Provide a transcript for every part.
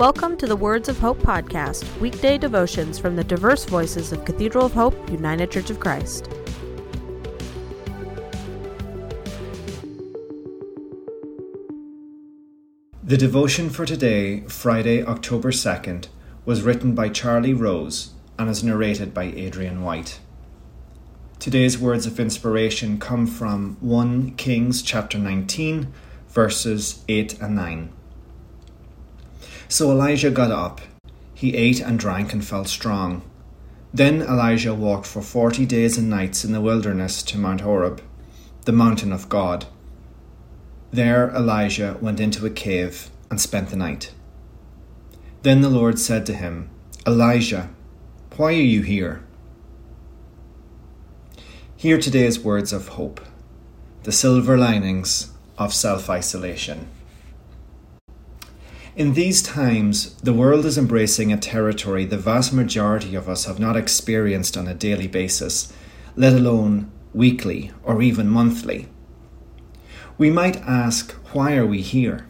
Welcome to the Words of Hope podcast, weekday devotions from the diverse voices of Cathedral of Hope, United Church of Christ. The devotion for today, Friday, October 2nd, was written by Charlie Rose and is narrated by Adrian White. Today's words of inspiration come from 1 Kings chapter 19, verses 8 and 9. So Elijah got up. He ate and drank and felt strong. Then Elijah walked for forty days and nights in the wilderness to Mount Horeb, the mountain of God. There Elijah went into a cave and spent the night. Then the Lord said to him, Elijah, why are you here? Hear today's words of hope, the silver linings of self isolation. In these times, the world is embracing a territory the vast majority of us have not experienced on a daily basis, let alone weekly or even monthly. We might ask, why are we here?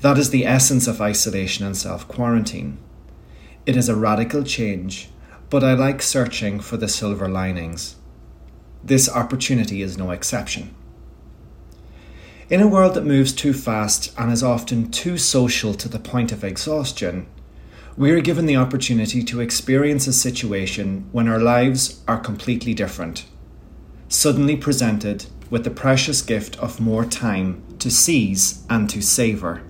That is the essence of isolation and self quarantine. It is a radical change, but I like searching for the silver linings. This opportunity is no exception. In a world that moves too fast and is often too social to the point of exhaustion, we are given the opportunity to experience a situation when our lives are completely different, suddenly presented with the precious gift of more time to seize and to savour.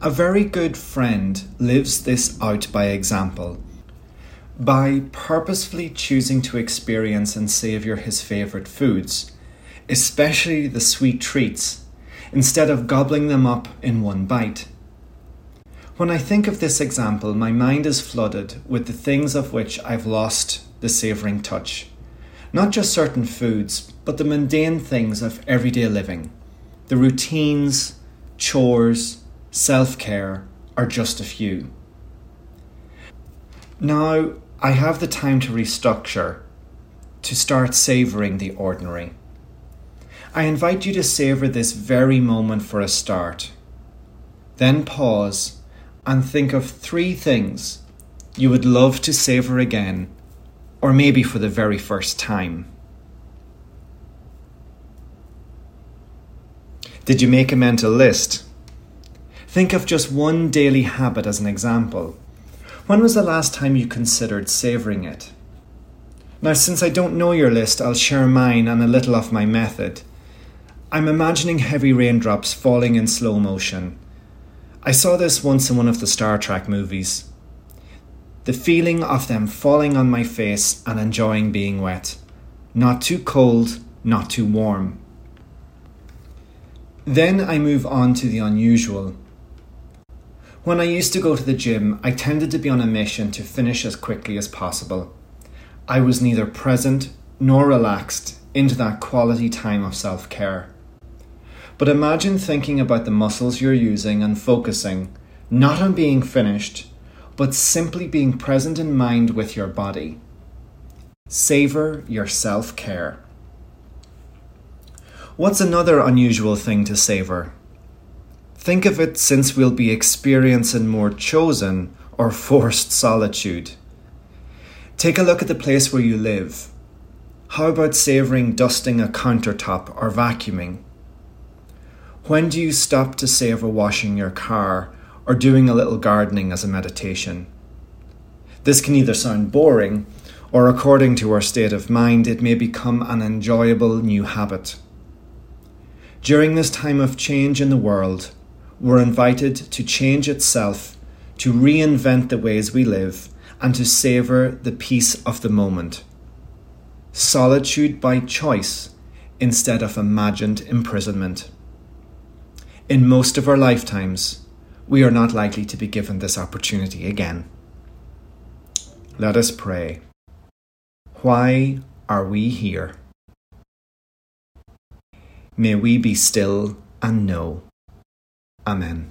A very good friend lives this out by example. By purposefully choosing to experience and savour his favourite foods, especially the sweet treats, instead of gobbling them up in one bite. When I think of this example, my mind is flooded with the things of which I've lost the savouring touch. Not just certain foods, but the mundane things of everyday living. The routines, chores, self care are just a few. Now I have the time to restructure, to start savouring the ordinary. I invite you to savour this very moment for a start. Then pause and think of three things you would love to savour again, or maybe for the very first time. Did you make a mental list? Think of just one daily habit as an example. When was the last time you considered savouring it? Now, since I don't know your list, I'll share mine and a little of my method. I'm imagining heavy raindrops falling in slow motion. I saw this once in one of the Star Trek movies. The feeling of them falling on my face and enjoying being wet. Not too cold, not too warm. Then I move on to the unusual. When I used to go to the gym, I tended to be on a mission to finish as quickly as possible. I was neither present nor relaxed into that quality time of self care. But imagine thinking about the muscles you're using and focusing not on being finished, but simply being present in mind with your body. Savor your self care. What's another unusual thing to savor? Think of it since we'll be experiencing more chosen or forced solitude. Take a look at the place where you live. How about savouring dusting a countertop or vacuuming? When do you stop to savour washing your car or doing a little gardening as a meditation? This can either sound boring, or according to our state of mind, it may become an enjoyable new habit. During this time of change in the world, we're invited to change itself, to reinvent the ways we live, and to savour the peace of the moment. Solitude by choice instead of imagined imprisonment. In most of our lifetimes, we are not likely to be given this opportunity again. Let us pray. Why are we here? May we be still and know. Amen.